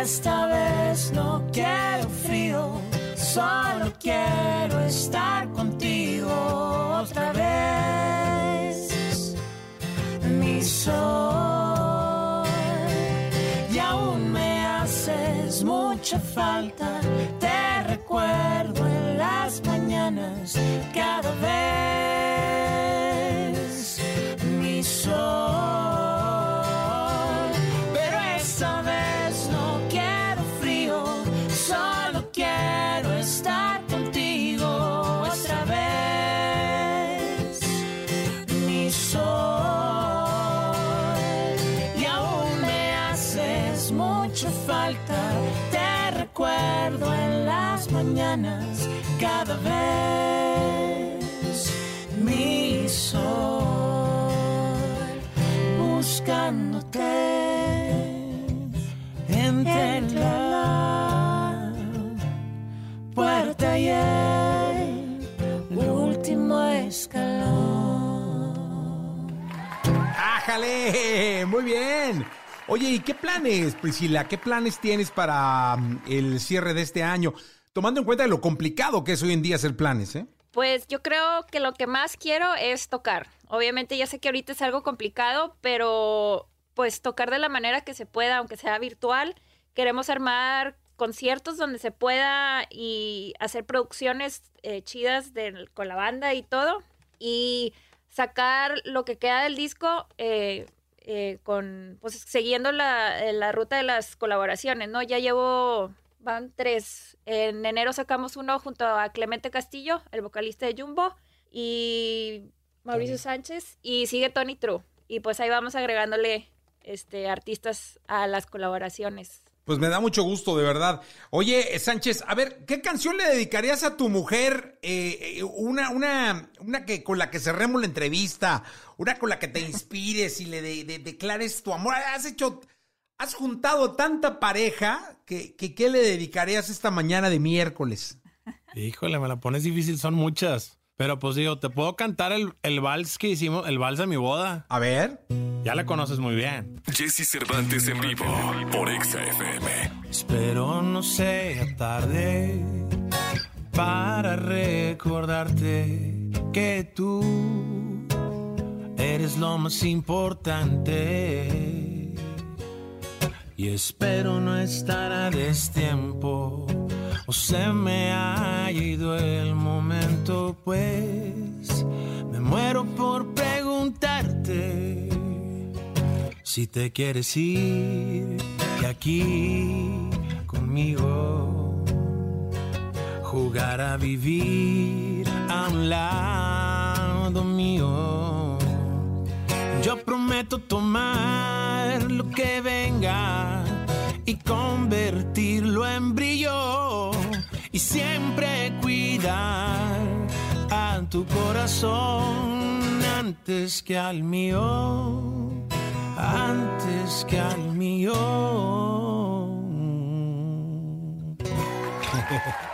esta vez no quiero frío, solo quiero estar contigo otra vez. Mi sol y aún me haces mucha falta. Te recuerdo en las mañanas cada vez. Cada vez. Mi sol buscándote entre la puerta y el último escalón. ¡Ájale! Muy bien. Oye, ¿y qué planes, Priscila? ¿Qué planes tienes para mm, el cierre de este año? Tomando en cuenta lo complicado que es hoy en día hacer planes, ¿eh? Pues yo creo que lo que más quiero es tocar. Obviamente ya sé que ahorita es algo complicado, pero pues tocar de la manera que se pueda, aunque sea virtual. Queremos armar conciertos donde se pueda y hacer producciones eh, chidas con la banda y todo. Y sacar lo que queda del disco eh, eh, con, pues siguiendo la, eh, la ruta de las colaboraciones, ¿no? Ya llevo, van tres. En enero sacamos uno junto a Clemente Castillo, el vocalista de Jumbo, y Mauricio Sánchez, y sigue Tony True. Y pues ahí vamos agregándole este, artistas a las colaboraciones. Pues me da mucho gusto, de verdad. Oye, Sánchez, a ver, ¿qué canción le dedicarías a tu mujer? Eh, eh, una, una, una que con la que cerremos la entrevista, una con la que te inspires y le de- de- declares tu amor. Has hecho, has juntado tanta pareja que, que ¿qué le dedicarías esta mañana de miércoles? Híjole, me la pones difícil, son muchas. Pero pues digo, te puedo cantar el, el vals que hicimos, el vals de mi boda. A ver. Ya la conoces muy bien. Jesse Cervantes en vivo por Exa FM. Espero no sea tarde para recordarte que tú eres lo más importante. Y espero no estar a destiempo. O se me haya ido el momento, pues me muero por preguntarte si te quieres ir de aquí conmigo, jugar a vivir a un lado mío. Yo prometo tomar lo que venga y convertirlo en brillo y siempre cuidar a tu corazón antes que al mío, antes que al mío.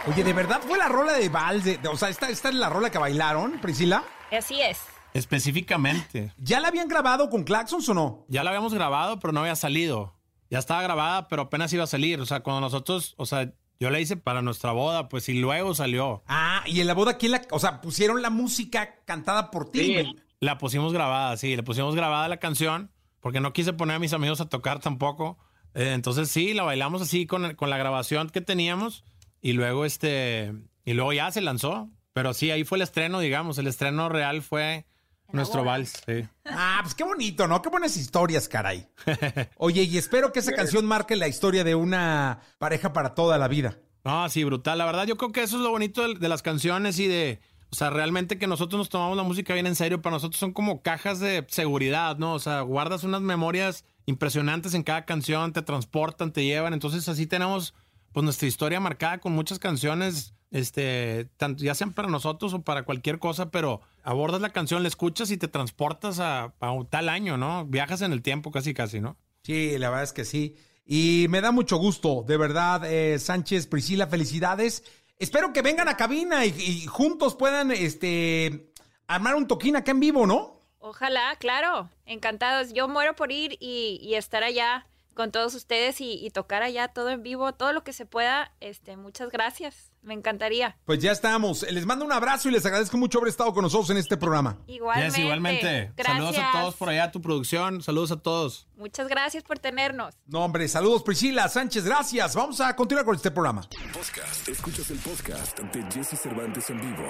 Oye, ¿de verdad fue la rola de vals? de- de- o sea, ¿esta, ¿esta es la rola que bailaron, Priscila? Así es. Específicamente. ¿Ya la habían grabado con Claxons o no? Ya la habíamos grabado, pero no había salido. Ya estaba grabada, pero apenas iba a salir. O sea, cuando nosotros, o sea, yo la hice para nuestra boda, pues y luego salió. Ah, y en la boda, ¿quién la, o sea, pusieron la música cantada por ti? Sí, la pusimos grabada, sí, le pusimos grabada la canción, porque no quise poner a mis amigos a tocar tampoco. Eh, entonces sí, la bailamos así con, con la grabación que teníamos y luego este, y luego ya se lanzó. Pero sí, ahí fue el estreno, digamos, el estreno real fue nuestro vals, sí. Ah, pues qué bonito, ¿no? Qué buenas historias, caray. Oye, y espero que esa canción marque la historia de una pareja para toda la vida. No, sí, brutal. La verdad, yo creo que eso es lo bonito de, de las canciones y de, o sea, realmente que nosotros nos tomamos la música bien en serio. Para nosotros son como cajas de seguridad, ¿no? O sea, guardas unas memorias impresionantes en cada canción, te transportan, te llevan. Entonces, así tenemos, pues, nuestra historia marcada con muchas canciones, este, tanto, ya sean para nosotros o para cualquier cosa, pero abordas la canción, la escuchas y te transportas a, a un tal año, ¿no? Viajas en el tiempo casi, casi, ¿no? Sí, la verdad es que sí. Y me da mucho gusto, de verdad, eh, Sánchez, Priscila, felicidades. Espero que vengan a cabina y, y juntos puedan, este, armar un toquín acá en vivo, ¿no? Ojalá, claro. Encantados. Yo muero por ir y, y estar allá con todos ustedes y, y tocar allá todo en vivo, todo lo que se pueda. Este, muchas gracias. Me encantaría. Pues ya estamos. Les mando un abrazo y les agradezco mucho haber estado con nosotros en este programa. Igualmente. Yes, igualmente. Saludos a todos por allá, tu producción. Saludos a todos. Muchas gracias por tenernos. No, hombre, saludos Priscila, Sánchez, gracias. Vamos a continuar con este programa. Podcast. Escuchas el podcast de Jesse Cervantes en vivo.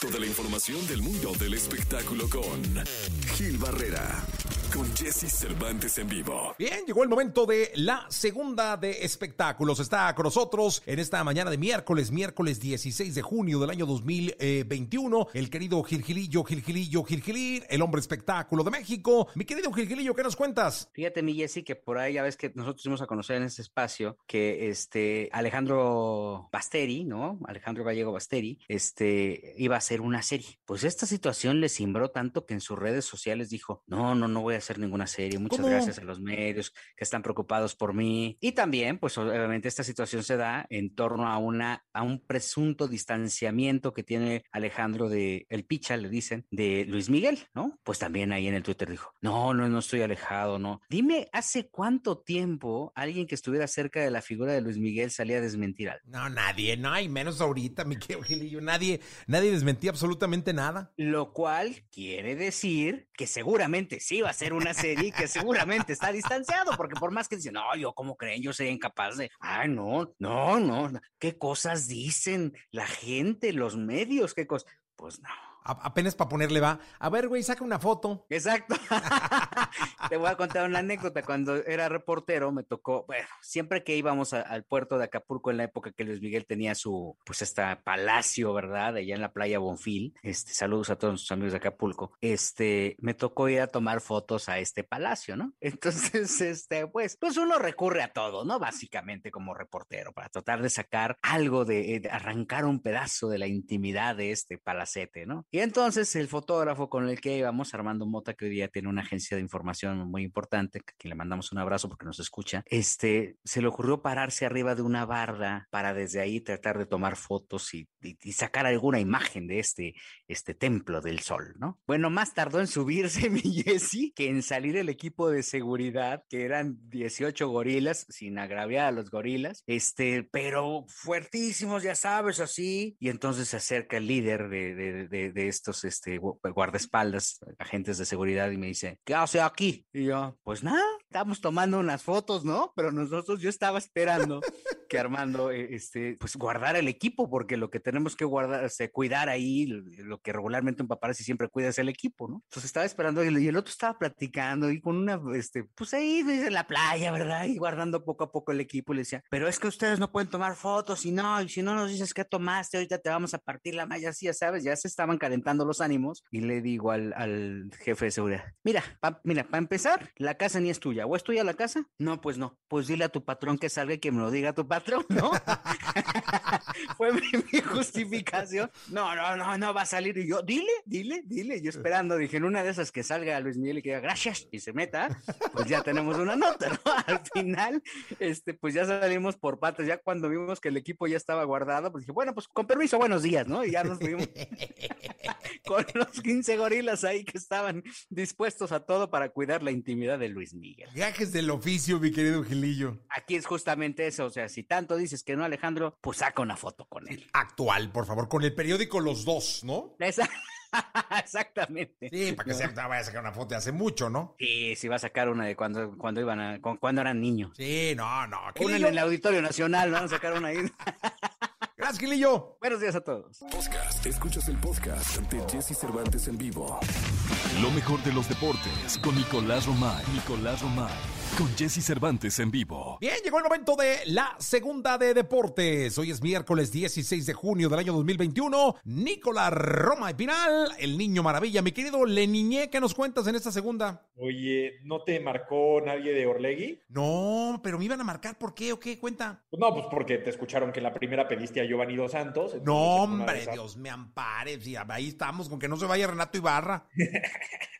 Toda la información del mundo del espectáculo con Gil Barrera. Con Jesse Cervantes en vivo. Bien, llegó el momento de la segunda de espectáculos. Está con nosotros en esta mañana de miércoles, miércoles 16 de junio del año 2021, el querido Gilgilillo, Gilgilillo, Gilgilín, el hombre espectáculo de México. Mi querido Gilgilillo, ¿qué nos cuentas? Fíjate, mi Jessy, que por ahí ya ves que nosotros dimos a conocer en este espacio que este Alejandro Basteri, ¿no? Alejandro Gallego Basteri, este iba a hacer una serie. Pues esta situación le cimbró tanto que en sus redes sociales dijo: No, no, no voy a hacer ninguna serie. Muchas ¿Cómo? gracias a los medios que están preocupados por mí. Y también, pues obviamente esta situación se da en torno a una a un presunto distanciamiento que tiene Alejandro de el Picha, le dicen, de Luis Miguel, ¿no? Pues también ahí en el Twitter dijo: No, no, no estoy alejado, no. Dime, ¿hace cuánto tiempo alguien que estuviera cerca de la figura de Luis Miguel salía a desmentir algo? No, nadie, no, y menos ahorita, mi querido. Nadie, nadie desmentía absolutamente nada. Lo cual quiere decir que seguramente sí va a ser una serie que seguramente está distanciado, porque por más que dicen, no, yo como creen, yo sería incapaz de, no, no, no, no. ¿qué cosas dicen la gente, los medios? ¿Qué cosas? Pues no. Apenas para ponerle va. A ver, güey, saca una foto. Exacto. Te voy a contar una anécdota. Cuando era reportero, me tocó, bueno, siempre que íbamos al puerto de Acapulco en la época que Luis Miguel tenía su, pues, este palacio, ¿verdad? Allá en la playa Bonfil. Este, saludos a todos nuestros amigos de Acapulco. Este, me tocó ir a tomar fotos a este palacio, ¿no? Entonces, este, pues, pues uno recurre a todo, ¿no? Básicamente como reportero, para tratar de sacar algo de, eh, de arrancar un pedazo de la intimidad de este palacete, ¿no? Y entonces el fotógrafo con el que íbamos, Armando Mota, que hoy día tiene una agencia de información muy importante, a quien le mandamos un abrazo porque nos escucha, este, se le ocurrió pararse arriba de una barda para desde ahí tratar de tomar fotos y, sacar alguna imagen de este, este templo del sol, ¿no? Bueno, más tardó en subirse mi Jesse que en salir el equipo de seguridad, que eran 18 gorilas, sin agraviar a los gorilas, este, pero fuertísimos, ya sabes, así. Y entonces se acerca el líder de, de- de- de estos este, gu- guardaespaldas, agentes de seguridad, y me dice, ¿qué hace aquí? Y yo, pues nada, estamos tomando unas fotos, ¿no? Pero nosotros, yo estaba esperando que Armando, eh, este, pues guardara el equipo, porque lo que tenemos que guardar, este, cuidar ahí, lo que regularmente un paparazzi siempre cuida es el equipo, ¿no? Entonces estaba esperando y el, otro estaba platicando y con una, este, pues ahí en la playa, ¿verdad? Y guardando poco a poco el equipo y le decía, pero es que ustedes no pueden tomar fotos y no, y si no nos dices qué tomaste, ahorita te vamos a partir la malla, así ya sabes, ya se estaban calentando los ánimos y le digo al, al jefe de seguridad, mira, pa- mira, para empezar, la casa ni es tuya, ¿o es tuya la casa? No, pues no, pues dile a tu patrón que salga y que me lo diga tu patrón, ¿no? Fue mi, justificación. No, no, no, no va a salir. Y yo, dile, dile, dile. Yo esperando, dije, en una de esas que salga Luis Miguel y que diga gracias y se meta, pues ya tenemos una nota, ¿no? Al final, este, pues ya salimos por patas. Ya cuando vimos que el equipo ya estaba guardado, pues dije, bueno, pues con permiso, buenos días, ¿no? Y ya nos fuimos con los 15 gorilas ahí que estaban dispuestos a todo para cuidar la intimidad de Luis Miguel. Gajes del oficio, mi querido Gilillo. Aquí es justamente eso, o sea, si tanto dices que no, Alejandro, pues saca una foto con él. Actual, por favor, con el periódico Los Dos, ¿no? Esa- Exactamente. Sí, para que se vaya a sacar una foto de hace mucho, ¿no? Sí, sí va a sacar una de cuando, cuando iban a, cu- cuando eran niños. Sí, no, no. Una en el Auditorio Nacional, van a sacar una ahí. Gracias, Gilillo. Buenos días a todos. Podcast. Escuchas el podcast de Jesse Cervantes en vivo. Lo mejor de los deportes con Nicolás Romay. Nicolás Romay. Con Jesse Cervantes en vivo. Bien, llegó el momento de la segunda de deportes. Hoy es miércoles 16 de junio del año 2021. Nicolás Roma y Pinal, el niño maravilla. Mi querido Leniñé, ¿qué nos cuentas en esta segunda? Oye, ¿no te marcó nadie de Orlegui? No, pero me iban a marcar. ¿Por qué o qué? Cuenta. Pues no, pues porque te escucharon que en la primera pediste a Giovanni Dos Santos. No, de hombre, esas- Dios me ampare. Sí, ahí estamos, con que no se vaya Renato Ibarra.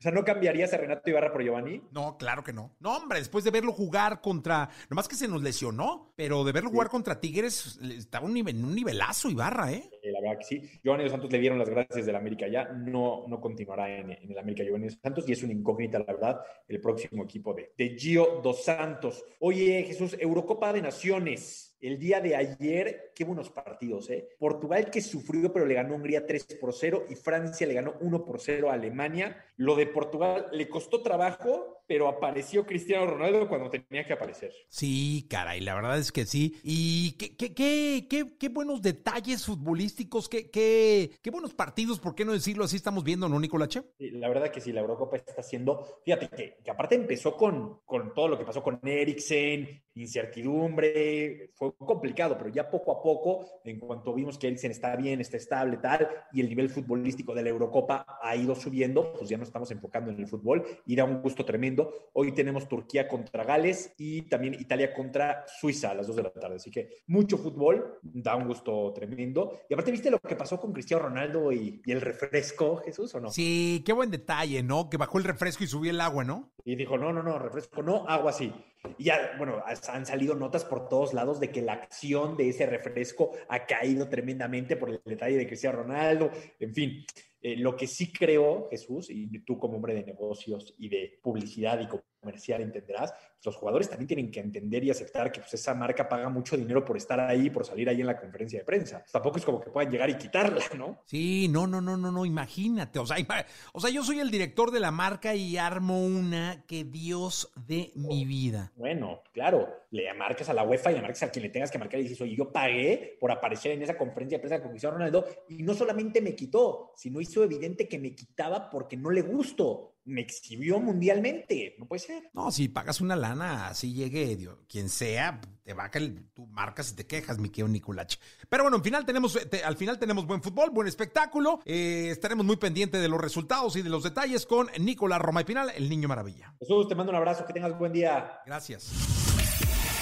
O sea, ¿no cambiarías a Renato Ibarra por Giovanni? No, claro que no. No, hombre, después de verlo jugar contra. Nomás que se nos lesionó, pero de verlo jugar contra Tigres, estaba un, nivel, un nivelazo Ibarra, ¿eh? Eh, la verdad que sí. Giovanni Dos Santos le dieron las gracias del América ya. No, no continuará en, en el América Giovanni Dos Santos y es una incógnita, la verdad, el próximo equipo de, de Gio Dos Santos. Oye, Jesús, Eurocopa de Naciones. El día de ayer, qué buenos partidos, ¿eh? Portugal que sufrió, pero le ganó Hungría 3 por 0 y Francia le ganó 1 por 0 a Alemania. Lo de Portugal le costó trabajo, pero apareció Cristiano Ronaldo cuando tenía que aparecer. Sí, caray, la verdad es que sí. Y qué, qué, qué, qué, qué buenos detalles futbolísticos, qué, qué, qué buenos partidos, ¿por qué no decirlo así? Estamos viendo, ¿no, Nicolache? Sí, La verdad que sí, la Eurocopa está haciendo, fíjate que, que aparte empezó con, con todo lo que pasó con Eriksen, incertidumbre, fue complicado, pero ya poco a poco, en cuanto vimos que Eriksen está bien, está estable, tal, y el nivel futbolístico de la Eurocopa ha ido subiendo, pues ya nos estamos enfocando en el fútbol y da un gusto tremendo. Hoy tenemos Turquía contra Gales y también Italia contra Suiza a las 2 de la tarde, así que mucho fútbol, da un gusto tremendo. Y aparte, ¿viste lo que pasó con Cristiano Ronaldo y, y el refresco, Jesús, o no? Sí, qué buen detalle, ¿no? Que bajó el refresco y subió el agua, ¿no? Y dijo, no, no, no, refresco, no, agua sí. Y ya, bueno, han salido notas por todos lados de que la acción de ese refresco ha caído tremendamente por el detalle de Cristiano Ronaldo, en fin. eh, lo que sí creo, Jesús, y tú como hombre de negocios y de publicidad y comercial entenderás, los jugadores también tienen que entender y aceptar que pues, esa marca paga mucho dinero por estar ahí, por salir ahí en la conferencia de prensa. Tampoco es como que puedan llegar y quitarla, ¿no? Sí, no, no, no, no, no, imagínate. O sea, ima- o sea, yo soy el director de la marca y armo una que Dios de mi vida. Bueno, claro, le marcas a la UEFA y le marcas a quien le tengas que marcar y dices, oye, yo pagué por aparecer en esa conferencia de prensa con Cristiano Ronaldo y no solamente me quitó, sino hizo evidente que me quitaba porque no le gustó. Me exhibió mundialmente. No puede ser. No, si pagas una lana, así llegue Dios, quien sea, te va a caer, tú marcas y te quejas, mi querido Nicolach. Pero bueno, al final tenemos, te- al final tenemos buen fútbol, buen espectáculo. Eh, estaremos muy pendientes de los resultados y de los detalles con Nicolás Roma y Pinal, el niño maravilla. Jesús, te mando un abrazo, que tengas buen día. Gracias.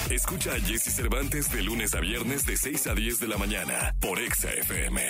Escucha a Jesse Cervantes de lunes a viernes de 6 a 10 de la mañana por Exa FM.